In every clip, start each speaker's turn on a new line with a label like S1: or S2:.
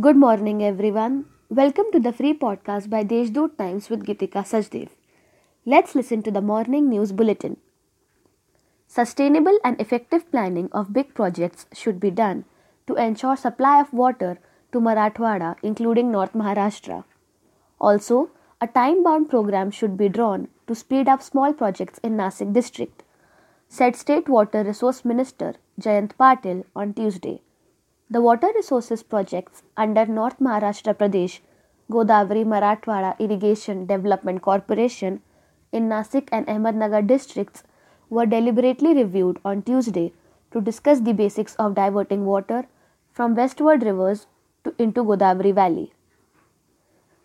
S1: Good morning, everyone. Welcome to the free podcast by Deshdoot Times with Gitika Sajdev. Let's listen to the morning news bulletin. Sustainable and effective planning of big projects should be done to ensure supply of water to Marathwada, including North Maharashtra. Also, a time-bound program should be drawn to speed up small projects in Nasik district, said State Water Resource Minister Jayant Patil on Tuesday. The water resources projects under North Maharashtra Pradesh Godavari Marathwada Irrigation Development Corporation in Nasik and Ahmednagar districts were deliberately reviewed on Tuesday to discuss the basics of diverting water from westward rivers to, into Godavari Valley.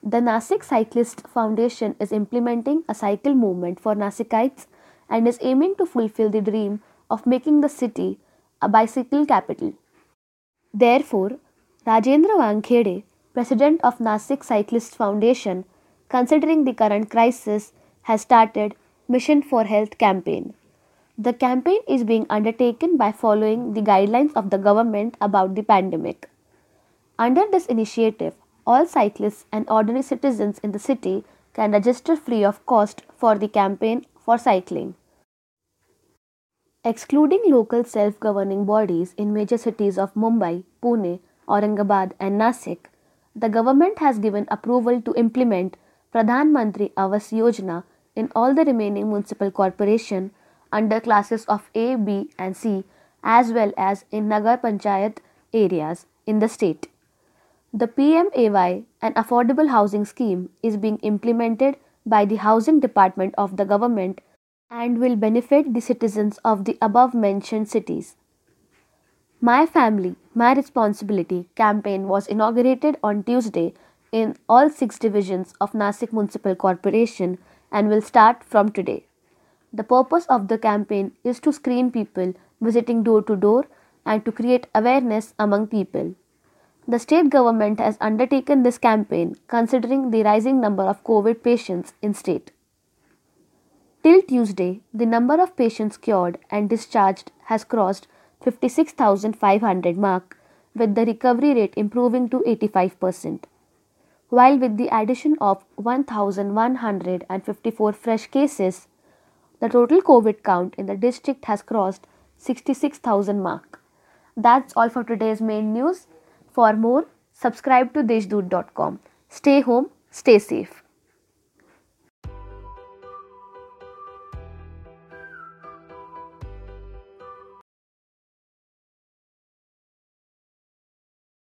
S1: The Nasik Cyclist Foundation is implementing a cycle movement for Nasikites and is aiming to fulfill the dream of making the city a bicycle capital. Therefore, Rajendra Wankhede, president of Nasik Cyclist Foundation, considering the current crisis, has started Mission for Health campaign. The campaign is being undertaken by following the guidelines of the government about the pandemic. Under this initiative, all cyclists and ordinary citizens in the city can register free of cost for the campaign for cycling. Excluding local self governing bodies in major cities of Mumbai, Pune, Aurangabad, and Nasik, the government has given approval to implement Pradhan Mantri Awas Yojana in all the remaining municipal corporation under classes of A, B, and C, as well as in Nagar Panchayat areas in the state. The PMAY, an affordable housing scheme, is being implemented by the Housing Department of the government and will benefit the citizens of the above mentioned cities. My Family, My Responsibility campaign was inaugurated on Tuesday in all six divisions of Nasik Municipal Corporation and will start from today. The purpose of the campaign is to screen people visiting door to door and to create awareness among people. The state government has undertaken this campaign considering the rising number of COVID patients in state. Till Tuesday, the number of patients cured and discharged has crossed 56,500 mark with the recovery rate improving to 85%. While with the addition of 1154 fresh cases, the total COVID count in the district has crossed 66,000 mark. That's all for today's main news. For more, subscribe to deshdoot.com. Stay home, stay safe.